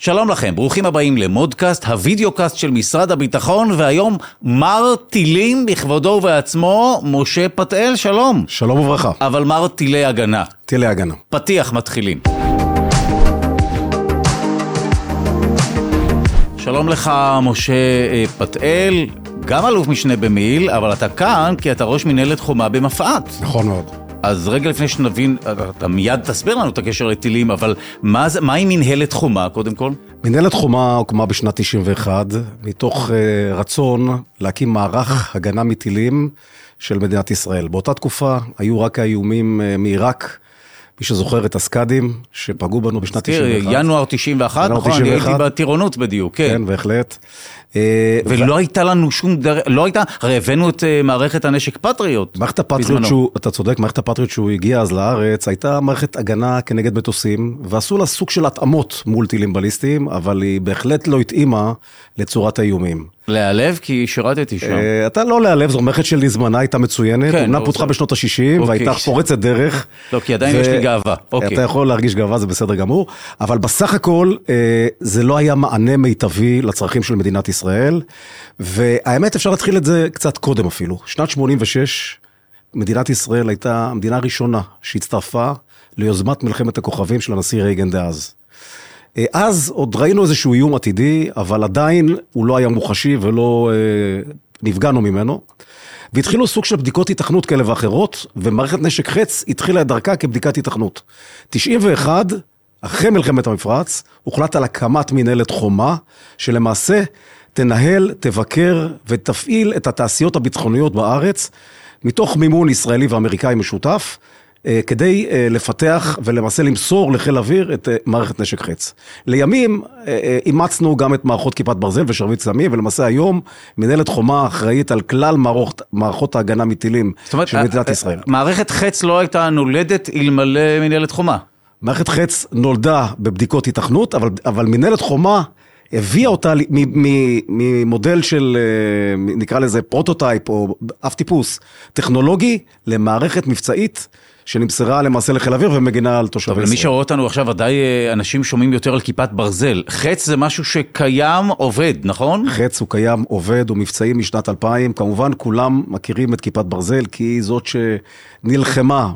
שלום לכם, ברוכים הבאים למודקאסט, הווידאו-קאסט של משרד הביטחון, והיום מר טילים בכבודו ובעצמו, משה פתאל, שלום. שלום וברכה. אבל מר טילי הגנה. טילי הגנה. פתיח מתחילים. שלום לך, משה אה, פתאל, גם אלוף משנה במיל', אבל אתה כאן כי אתה ראש מנהלת חומה במפא"ת. נכון מאוד. אז רגע לפני שנבין, אתה מיד תסביר לנו את הקשר לטילים, אבל מה, זה, מה היא מנהלת חומה, קודם כל? מנהלת חומה הוקמה בשנת 91, מתוך uh, רצון להקים מערך הגנה מטילים של מדינת ישראל. באותה תקופה היו רק האיומים uh, מעיראק. מי שזוכר את הסקאדים שפגעו בנו בשנת 91. ינואר 91, נכון, אני הייתי בטירונות בדיוק, כן. כן, בהחלט. אה, ולא הייתה לנו שום דרך, לא הייתה, הרי הבאנו את אה, מערכת הנשק פטריוט. מערכת הפטריוט שהוא, אתה צודק, מערכת הפטריוט שהוא הגיע אז לארץ, הייתה מערכת הגנה כנגד מטוסים, ועשו לה סוג של התאמות מול טילים בליסטיים, אבל היא בהחלט לא התאימה לצורת האיומים. להיעלב? כי שירתתי שם. אה, אתה לא להיעלב, זו מערכת של זמנה הייתה מצוינת, כן, אומנם פותחה בשנות ה-60 אוקיי. והייתה פורצת דרך. לא, כי עדיין יש לי גאווה. אוקיי. אתה יכול להרגיש גאווה, זה בסדר גמור, אבל בסך הכל זה לא היה מענה מיטבי לצרכים של מדינת ישראל, והאמת אפשר להתחיל את זה קצת קודם אפילו. שנת 86, מדינת ישראל הייתה המדינה הראשונה שהצטרפה ליוזמת מלחמת הכוכבים של הנשיא רייגן דאז. אה, אז עוד ראינו איזשהו איום עתידי, אבל עדיין הוא לא היה מוחשי ולא אה, נפגענו ממנו. והתחילו סוג של בדיקות התכנות כאלה ואחרות, ומערכת נשק חץ התחילה את דרכה כבדיקת התכנות. 91, אחרי מלחמת המפרץ, הוחלט על הקמת מנהלת חומה, שלמעשה תנהל, תבקר ותפעיל את התעשיות הביטחוניות בארץ, מתוך מימון ישראלי ואמריקאי משותף, אה, כדי אה, לפתח ולמעשה למסור לחיל אוויר את אה, מערכת נשק חץ. לימים אימצנו גם את מערכות כיפת ברזל ושרביט סמי, ולמעשה היום מנהלת חומה אחראית על כלל מערכות, מערכות ההגנה מטילים אומרת, של מדינת ישראל. מערכת חץ לא הייתה נולדת אלמלא מנהלת חומה. מערכת חץ נולדה בבדיקות התכנות, אבל, אבל מנהלת חומה הביאה אותה ממודל של, נקרא לזה פרוטוטייפ או אב טיפוס טכנולוגי למערכת מבצעית. שנמסרה למעשה לחיל האוויר ומגינה על תושבי ישראל. למי שרואה אותנו עכשיו, ודאי אה, אנשים שומעים יותר על כיפת ברזל. חץ זה משהו שקיים, עובד, נכון? חץ הוא קיים, עובד, הוא מבצעי משנת 2000. כמובן, כולם מכירים את כיפת ברזל, כי היא זאת שנלחמה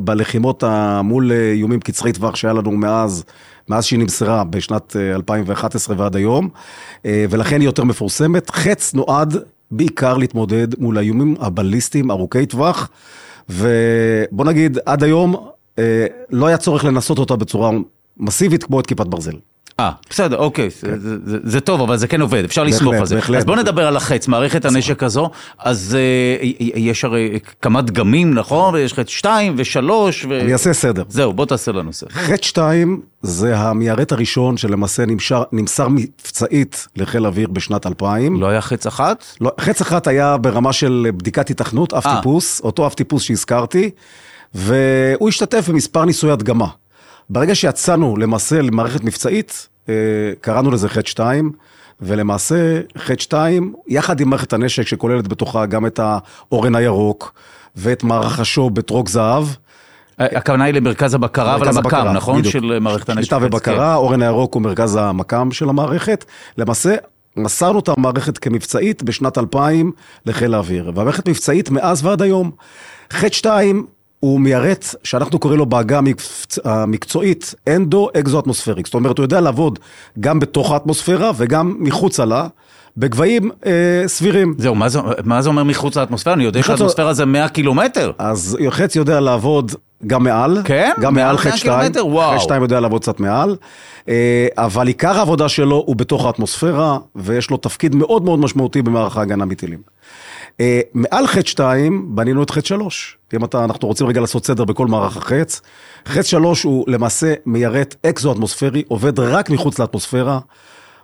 בלחימות מול אה, איומים קצרי טווח שהיה לנו מאז. מאז שהיא נמסרה בשנת 2011 אה, ועד היום, ולכן היא יותר מפורסמת. חץ נועד בעיקר להתמודד מול האיומים הבליסטיים ארוכי טווח. ובוא נגיד, עד היום אה, לא היה צורך לנסות אותה בצורה מסיבית כמו את כיפת ברזל. אה, בסדר, אוקיי, כן. זה, זה, זה טוב, אבל זה כן עובד, אפשר לסמוך על זה. בהחלט. אז בוא נדבר על החץ, מערכת הנשק הזו, אז אה, יש הרי כמה דגמים, נכון? ויש חץ 2 ו-3 ו... אני אעשה סדר. זהו, בוא תעשה לנו סדר. חץ 2 זה המיירט הראשון שלמעשה נמשר, נמסר מבצעית לחיל האוויר בשנת 2000. לא היה חץ אחת? לא, חץ אחת היה ברמה של בדיקת התכנות, אף אה. טיפוס, אותו אף טיפוס שהזכרתי, והוא השתתף במספר ניסוי הדגמה. ברגע שיצאנו למעשה למערכת מבצעית, אה, קראנו לזה חטא 2, ולמעשה חטא 2, יחד עם מערכת הנשק שכוללת בתוכה גם את האורן הירוק ואת מערך השו בטרוק זהב. הכוונה היא למרכז הבקרה ולמקם, נכון? בדיוק. של מערכת הנשק. שליטה ובקרה, כן. אורן הירוק הוא מרכז המקם של המערכת. למעשה, מסרנו את המערכת כמבצעית בשנת 2000 לחיל האוויר, והמערכת מבצעית מאז ועד היום. חטא 2 הוא מיירט, שאנחנו קוראים לו בעגה המקצועית אנדו-אקזו-אטמוספריק. זאת אומרת, הוא יודע לעבוד גם בתוך האטמוספירה וגם מחוצה לה. בגבהים אה, סבירים. זהו, מה זה, מה זה אומר מחוץ לאטמוספירה? אני יודע שהאטמוספירה זה 100 קילומטר. אז חץ יודע לעבוד גם מעל. כן? גם מעל חץ 2. חץ 2 יודע לעבוד קצת מעל. אה, אבל עיקר העבודה שלו הוא בתוך האטמוספירה, ויש לו תפקיד מאוד מאוד משמעותי במערך ההגנה מטילים. אה, מעל חץ 2 בנינו את חץ 3. אם אתה, אנחנו רוצים רגע לעשות סדר בכל מערך החץ. חץ 3 הוא למעשה מיירט אקזו-אטמוספרי, עובד רק מחוץ לאטמוספירה.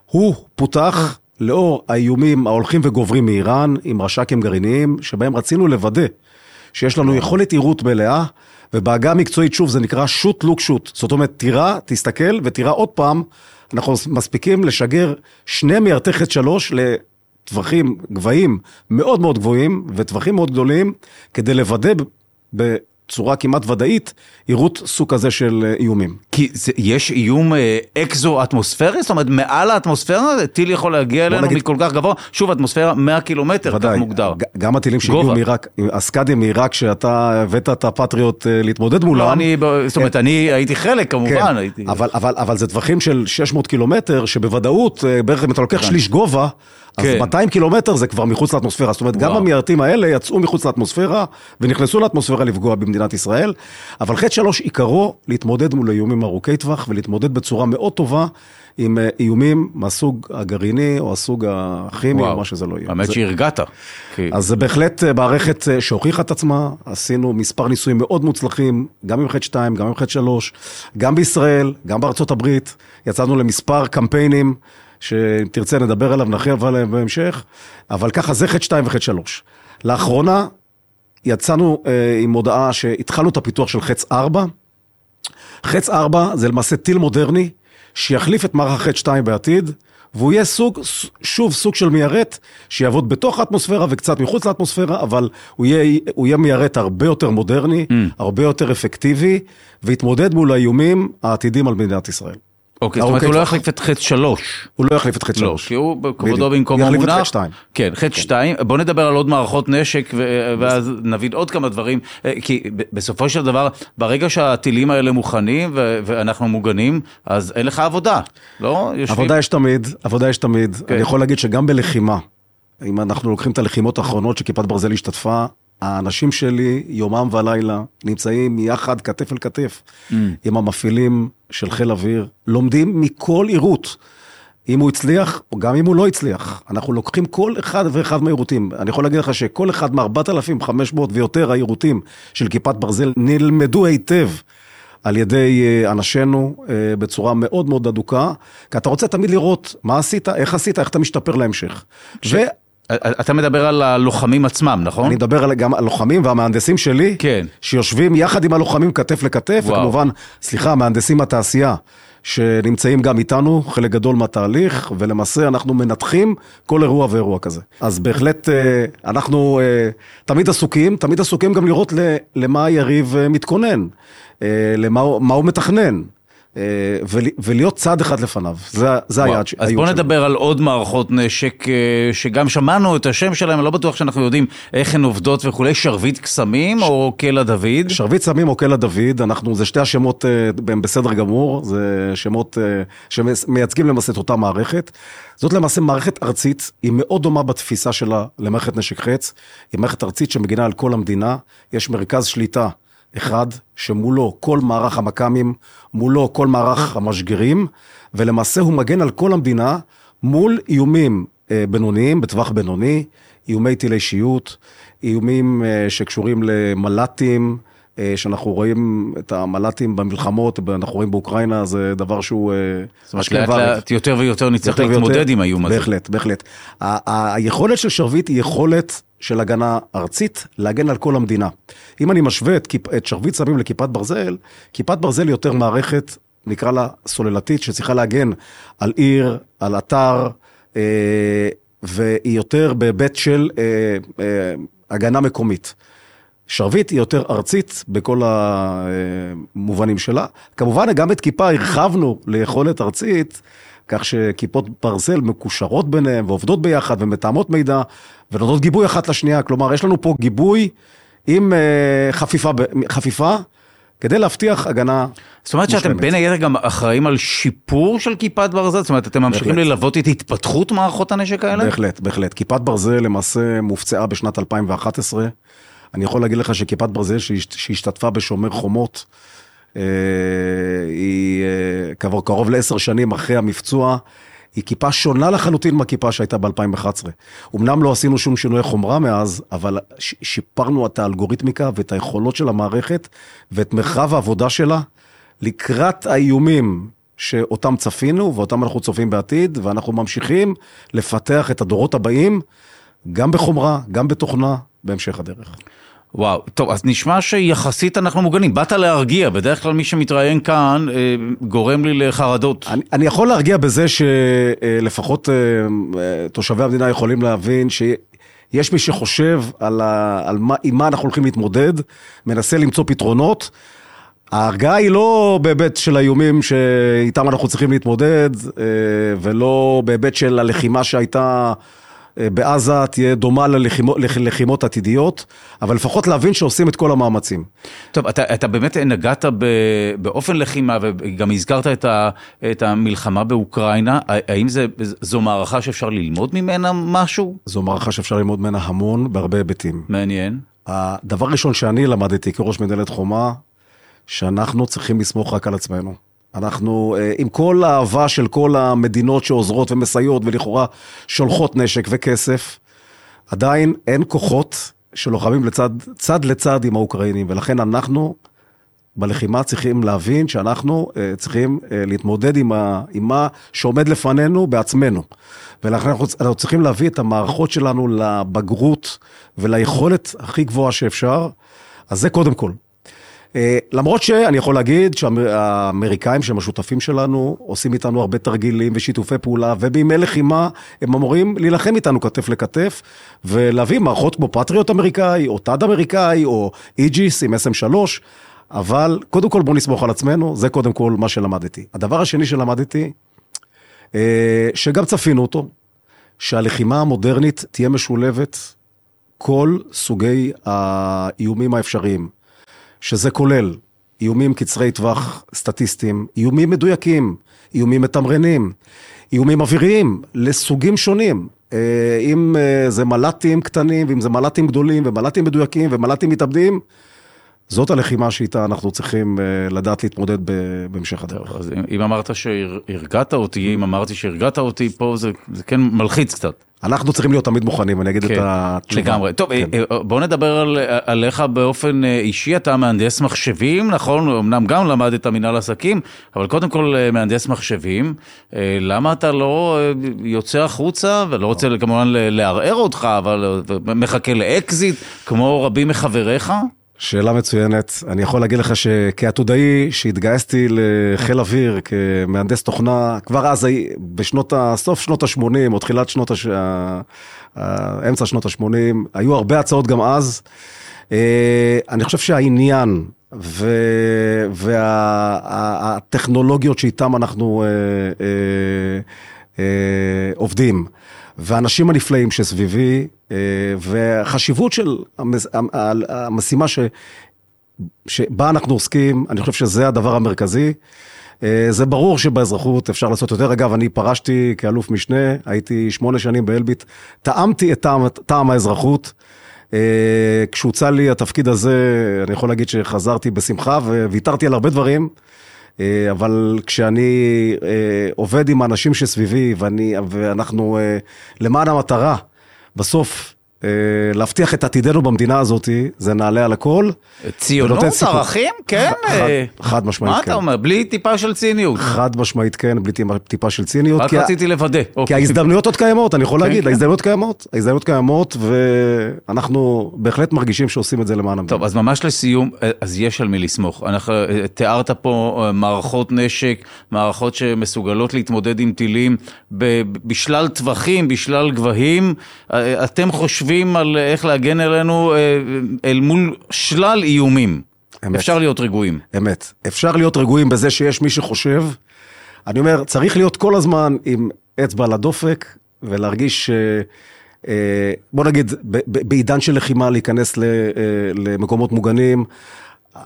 הוא פותח לאור האיומים ההולכים וגוברים מאיראן, עם רש"קים גרעיניים, שבהם רצינו לוודא שיש לנו יכולת עירות מלאה, ובעגה המקצועית, שוב, זה נקרא שוט לוק שוט. זאת אומרת, תירה, תסתכל ותירה עוד פעם, אנחנו מספיקים לשגר שני מיירטי חץ 3 טווחים, גבהים מאוד מאוד גבוהים וטווחים מאוד גדולים, כדי לוודא בצורה כמעט ודאית יירוט סוג כזה של אה, איומים. כי זה, יש איום אה, אקזו-אטמוספרי? זאת אומרת, מעל האטמוספירה טיל יכול להגיע אלינו נגיד... מכל כך גבוה? שוב, אטמוספירה 100 קילומטר, ודאי, כך מוגדר. גם הטילים שהגיעו מעיראק, הסקאדים מעיראק, שאתה הבאת את הפטריוט אה, להתמודד מולם. לא, אני, זאת אומרת, אני הייתי חלק כמובן. כן, הייתי... אבל, אבל, אבל זה טווחים של 600 קילומטר, שבוודאות, בערך אם אתה לוקח שליש גובה, אז כן. 200 קילומטר זה כבר מחוץ לאטמוספירה, זאת אומרת, וואו. גם המיירטים האלה יצאו מחוץ לאטמוספירה ונכנסו לאטמוספירה לפגוע במדינת ישראל, אבל חטא שלוש עיקרו להתמודד מול איומים ארוכי טווח ולהתמודד בצורה מאוד טובה עם אה, איומים מהסוג הגרעיני או הסוג הכימי או מה שזה לא יהיה. האמת שהרגעת. אז זה בהחלט אה, מערכת אה, שהוכיחה את עצמה, עשינו מספר ניסויים מאוד מוצלחים, גם עם חטא 2, גם עם חטא 3, גם בישראל, גם בארצות הברית, יצאנו למספר קמפיינים. שאם תרצה נדבר עליו, נרחיב עליהם בהמשך, אבל ככה זה חטא 2 וחטא 3. לאחרונה יצאנו אה, עם הודעה שהתחלנו את הפיתוח של חץ 4. חץ 4 זה למעשה טיל מודרני שיחליף את מערך חץ 2 בעתיד, והוא יהיה סוג, שוב סוג של מיירט שיעבוד בתוך האטמוספירה וקצת מחוץ לאטמוספירה, אבל הוא יהיה, הוא יהיה מיירט הרבה יותר מודרני, mm. הרבה יותר אפקטיבי, ויתמודד מול האיומים העתידים על מדינת ישראל. אוקיי, זאת אומרת הוא לא יחליף את חטא שלוש. הוא לא יחליף את חטא שלוש. כי הוא בכבודו במקום המונח. יחליף את חטא שתיים. כן, חטא שתיים. בוא נדבר על עוד מערכות נשק ואז נבין עוד כמה דברים. אה, כי בסופו של דבר, ברגע שהטילים האלה מוכנים ואנחנו מוגנים, אז אין לך עבודה, לא? עבודה יש תמיד, עבודה יש תמיד. כן. אני יכול להגיד שגם בלחימה, אם אנחנו לוקחים את הלחימות האחרונות שכיפת ברזל השתתפה, האנשים שלי יומם ולילה נמצאים יחד כתף אל כתף mm. עם המפעילים של חיל אוויר, לומדים מכל עירות. אם הוא הצליח, או גם אם הוא לא הצליח. אנחנו לוקחים כל אחד ואחד מהעירותים. אני יכול להגיד לך שכל אחד מ-4,500 ויותר העירותים של כיפת ברזל נלמדו היטב על ידי אה, אנשינו אה, בצורה מאוד מאוד אדוקה, כי אתה רוצה תמיד לראות מה עשית, איך עשית, איך אתה משתפר להמשך. ש... אתה מדבר על הלוחמים עצמם, נכון? אני מדבר על, גם על הלוחמים והמהנדסים שלי, כן. שיושבים יחד עם הלוחמים כתף לכתף, וואו. וכמובן, סליחה, מהנדסים מהתעשייה, שנמצאים גם איתנו, חלק גדול מהתהליך, ולמעשה אנחנו מנתחים כל אירוע ואירוע כזה. אז בהחלט אה, אנחנו אה, תמיד עסוקים, תמיד עסוקים גם לראות למה היריב אה, מתכונן, למה הוא מתכנן. אה, ולהיות צעד אחד לפניו, זה, זה היעד שלנו. אז בוא נדבר על עוד מערכות נשק אה, שגם שמענו את השם שלהם, אני לא בטוח שאנחנו יודעים איך הן עובדות וכולי, שרביט קסמים ש... או קלע דוד? שרביט קסמים או קלע דוד, אנחנו, זה שתי השמות, אה, הם בסדר גמור, זה שמות שמייצגים למעשה את אותה מערכת. זאת למעשה מערכת ארצית, היא מאוד דומה בתפיסה שלה למערכת נשק חץ, היא מערכת ארצית שמגינה על כל המדינה, יש מרכז שליטה. אחד, שמולו כל מערך המכ"מים, מולו כל מערך המשגרים, ולמעשה הוא מגן על כל המדינה מול איומים אה, בינוניים, בטווח בינוני, איומי טילי שיוט, איומים אה, שקשורים למל"טים, אה, שאנחנו רואים את המל"טים במלחמות, אנחנו רואים באוקראינה, זה דבר שהוא... זאת אומרת, לאט לאט יותר ויותר נצטרך להתמודד עם האיום הזה. בהחלט, בהחלט. היכולת של שרביט היא יכולת של הגנה ארצית, להגן על כל המדינה. אם אני משווה את, את שרביט סמים לכיפת ברזל, כיפת ברזל היא יותר מערכת, נקרא לה סוללתית, שצריכה להגן על עיר, על אתר, אה, והיא יותר בהיבט של אה, אה, הגנה מקומית. שרביט היא יותר ארצית בכל המובנים שלה. כמובן, גם את כיפה הרחבנו ליכולת ארצית. כך שכיפות ברזל מקושרות ביניהן ועובדות ביחד ומתאמות מידע ונותנות גיבוי אחת לשנייה. כלומר, יש לנו פה גיבוי עם uh, חפיפה, חפיפה כדי להבטיח הגנה זאת אומרת שאתם בין היתר גם אחראים על שיפור של כיפת ברזל? זאת אומרת, אתם ממשיכים ללוות את התפתחות מערכות הנשק האלה? בהחלט, בהחלט. כיפת ברזל למעשה מופצעה בשנת 2011. אני יכול להגיד לך שכיפת ברזל שהשתתפה בשומר חומות, היא אה, כבר קרוב לעשר שנים אחרי המפצוע, היא כיפה שונה לחלוטין מהכיפה שהייתה ב-2011. אמנם לא עשינו שום שינוי חומרה מאז, אבל שיפרנו את האלגוריתמיקה ואת היכולות של המערכת ואת מרחב העבודה שלה לקראת האיומים שאותם צפינו ואותם אנחנו צופים בעתיד, ואנחנו ממשיכים לפתח את הדורות הבאים, גם בחומרה, גם בתוכנה, בהמשך הדרך. וואו, טוב, אז נשמע שיחסית אנחנו מוגנים. באת להרגיע, בדרך כלל מי שמתראיין כאן אה, גורם לי לחרדות. אני, אני יכול להרגיע בזה שלפחות אה, אה, תושבי המדינה יכולים להבין יש מי שחושב על, ה, על מה, עם מה אנחנו הולכים להתמודד, מנסה למצוא פתרונות. ההרגעה היא לא בהיבט של האיומים שאיתם אנחנו צריכים להתמודד, אה, ולא בהיבט של הלחימה שהייתה אה, בעזה תהיה דומה ללחימות, ללחימות עתידיות, אבל לפחות להבין שעושים את כל המאמצים. טוב, אתה, אתה באמת נגעת ב, באופן לחימה, וגם הזכרת את, ה, את המלחמה באוקראינה, האם זה, זו מערכה שאפשר ללמוד ממנה משהו? זו מערכה שאפשר ללמוד ממנה המון, בהרבה היבטים. מעניין. הדבר הראשון שאני למדתי כראש מנהלת חומה, שאנחנו צריכים לסמוך רק על עצמנו. אנחנו, אה, עם כל האהבה של כל המדינות שעוזרות ומסייעות ולכאורה שולחות נשק וכסף, עדיין אין כוחות שלוחמים לצד, צד לצד עם האוקראינים, ולכן אנחנו בלחימה צריכים להבין שאנחנו uh, צריכים uh, להתמודד עם, ה, עם מה שעומד לפנינו בעצמנו. ולכן אנחנו, אנחנו צריכים להביא את המערכות שלנו לבגרות וליכולת הכי גבוהה שאפשר. אז זה קודם כל. אה, למרות שאני יכול להגיד שהאמריקאים שהם השותפים שלנו עושים איתנו הרבה תרגילים ושיתופי פעולה ובימי לחימה הם אמורים להילחם איתנו כתף לכתף ולהביא מערכות כמו פטריוט אמריקאי או THAAD אמריקאי או Aegis עם SM3 אבל קודם כל בוא נסמוך על עצמנו, זה קודם כל מה שלמדתי. הדבר השני שלמדתי, אה, שגם צפינו אותו, שהלחימה המודרנית תהיה משולבת כל סוגי האיומים האפשריים. שזה כולל איומים קצרי טווח סטטיסטיים, איומים מדויקים, איומים מתמרנים, איומים אוויריים לסוגים שונים. אה, אם אה, זה מל"טים קטנים, ואם זה מל"טים גדולים, ומל"טים מדויקים, ומל"טים מתאבדים, זאת הלחימה שאיתה אנחנו צריכים אה, לדעת להתמודד בהמשך הדרך. אז אם אמרת שהרגעת אותי, אם אמרתי שהרגעת אותי, פה זה, זה כן מלחיץ קצת. אנחנו צריכים להיות תמיד מוכנים, אני אגיד כן, את התשובה. לגמרי. טוב, כן. אה, אה, בוא נדבר על, עליך באופן אישי, אתה מהנדס מחשבים, נכון? אמנם גם למדת מנהל עסקים, אבל קודם כל מהנדס מחשבים. למה אתה לא יוצא החוצה, ולא רוצה כמובן לערער אותך, אבל מחכה לאקזיט, כמו רבים מחבריך? שאלה מצוינת. אני יכול להגיד לך שכעתודאי שהתגייסתי לחיל אוויר כמהנדס תוכנה, כבר אז, בשנות, ה... סוף שנות ה-80 או תחילת שנות ה... אמצע שנות ה-80, היו הרבה הצעות גם אז. אה, אני חושב שהעניין ו... והטכנולוגיות שאיתם אנחנו אה, אה, עובדים, והאנשים הנפלאים שסביבי, והחשיבות של המשימה ש... שבה אנחנו עוסקים, אני חושב שזה הדבר המרכזי. אה, זה ברור שבאזרחות אפשר לעשות יותר. אגב, אני פרשתי כאלוף משנה, הייתי שמונה שנים באלביט, טעמתי את טעם, טעם האזרחות. אה, כשהוצע לי התפקיד הזה, אני יכול להגיד שחזרתי בשמחה וויתרתי על הרבה דברים. אה, אבל כשאני אה, עובד עם האנשים שסביבי ואני, ואנחנו אה, למען המטרה, בסוף להבטיח את עתידנו במדינה הזאת, זה נעלה על הכל. ציונות, ערכים? כן. חד, אה, חד משמעית כן. מה אתה אומר? בלי טיפה של ציניות. חד משמעית כן, בלי טיפה של ציניות. רק רציתי לוודא. כי אוקיי. ההזדמנויות עוד קיימות, אני יכול כן, להגיד, כן. ההזדמנויות קיימות. ההזדמנויות קיימות, ואנחנו בהחלט מרגישים שעושים את זה למען המדינה. טוב, אז ממש לסיום, אה, אז יש על מי לסמוך. אנחנו, תיארת פה מערכות נשק, מערכות שמסוגלות להתמודד עם טילים בשלל טווחים, בשלל גבהים. אתם חושבים... חושבים על איך להגן עלינו אה, אל מול שלל איומים. אמת. אפשר להיות רגועים. אמת. אפשר להיות רגועים בזה שיש מי שחושב. אני אומר, צריך להיות כל הזמן עם אצבע על הדופק ולהרגיש, אה, בוא נגיד, בעידן של לחימה להיכנס אה, למקומות מוגנים.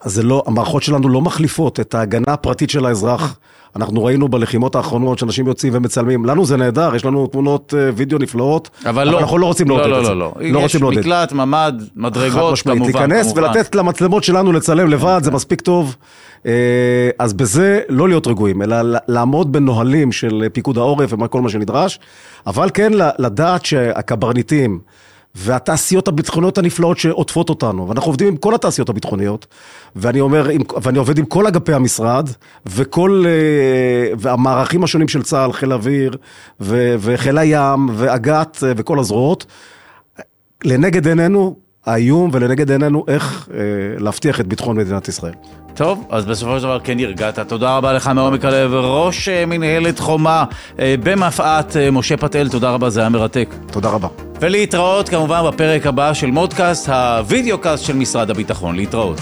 זה לא, המערכות שלנו לא מחליפות את ההגנה הפרטית של האזרח. אנחנו ראינו בלחימות האחרונות שאנשים יוצאים ומצלמים, לנו זה נהדר, יש לנו תמונות אה, וידאו נפלאות, אבל, אבל לא, אנחנו לא רוצים לעודד לא, את לא, זה. לא, לא, לא. יש מקלט, ממ"ד, מדרגות, כמובן. להיכנס כמובן. ולתת למצלמות שלנו לצלם לבד, זה מספיק טוב. אה, אז בזה לא להיות רגועים, אלא לעמוד בנהלים של פיקוד העורף וכל מה שנדרש, אבל כן לדעת שהקברניטים, והתעשיות הביטחוניות הנפלאות שעוטפות אותנו, ואנחנו עובדים עם כל התעשיות הביטחוניות, ואני אומר, ואני עובד עם כל אגפי המשרד, וכל, אה, והמערכים השונים של צה"ל, חיל האוויר, וחיל הים, ואג"ת, וכל הזרועות, לנגד עינינו, האיום ולנגד עינינו איך אה, להבטיח את ביטחון מדינת ישראל. טוב, אז בסופו של דבר כן הרגעת. תודה רבה לך מעומק הלב, ראש אה, מנהלת חומה אה, במפא"ת, אה, משה פטל, תודה רבה, זה היה מרתק. תודה רבה. ולהתראות כמובן בפרק הבא של מודקאסט, הווידאו קאסט של משרד הביטחון. להתראות.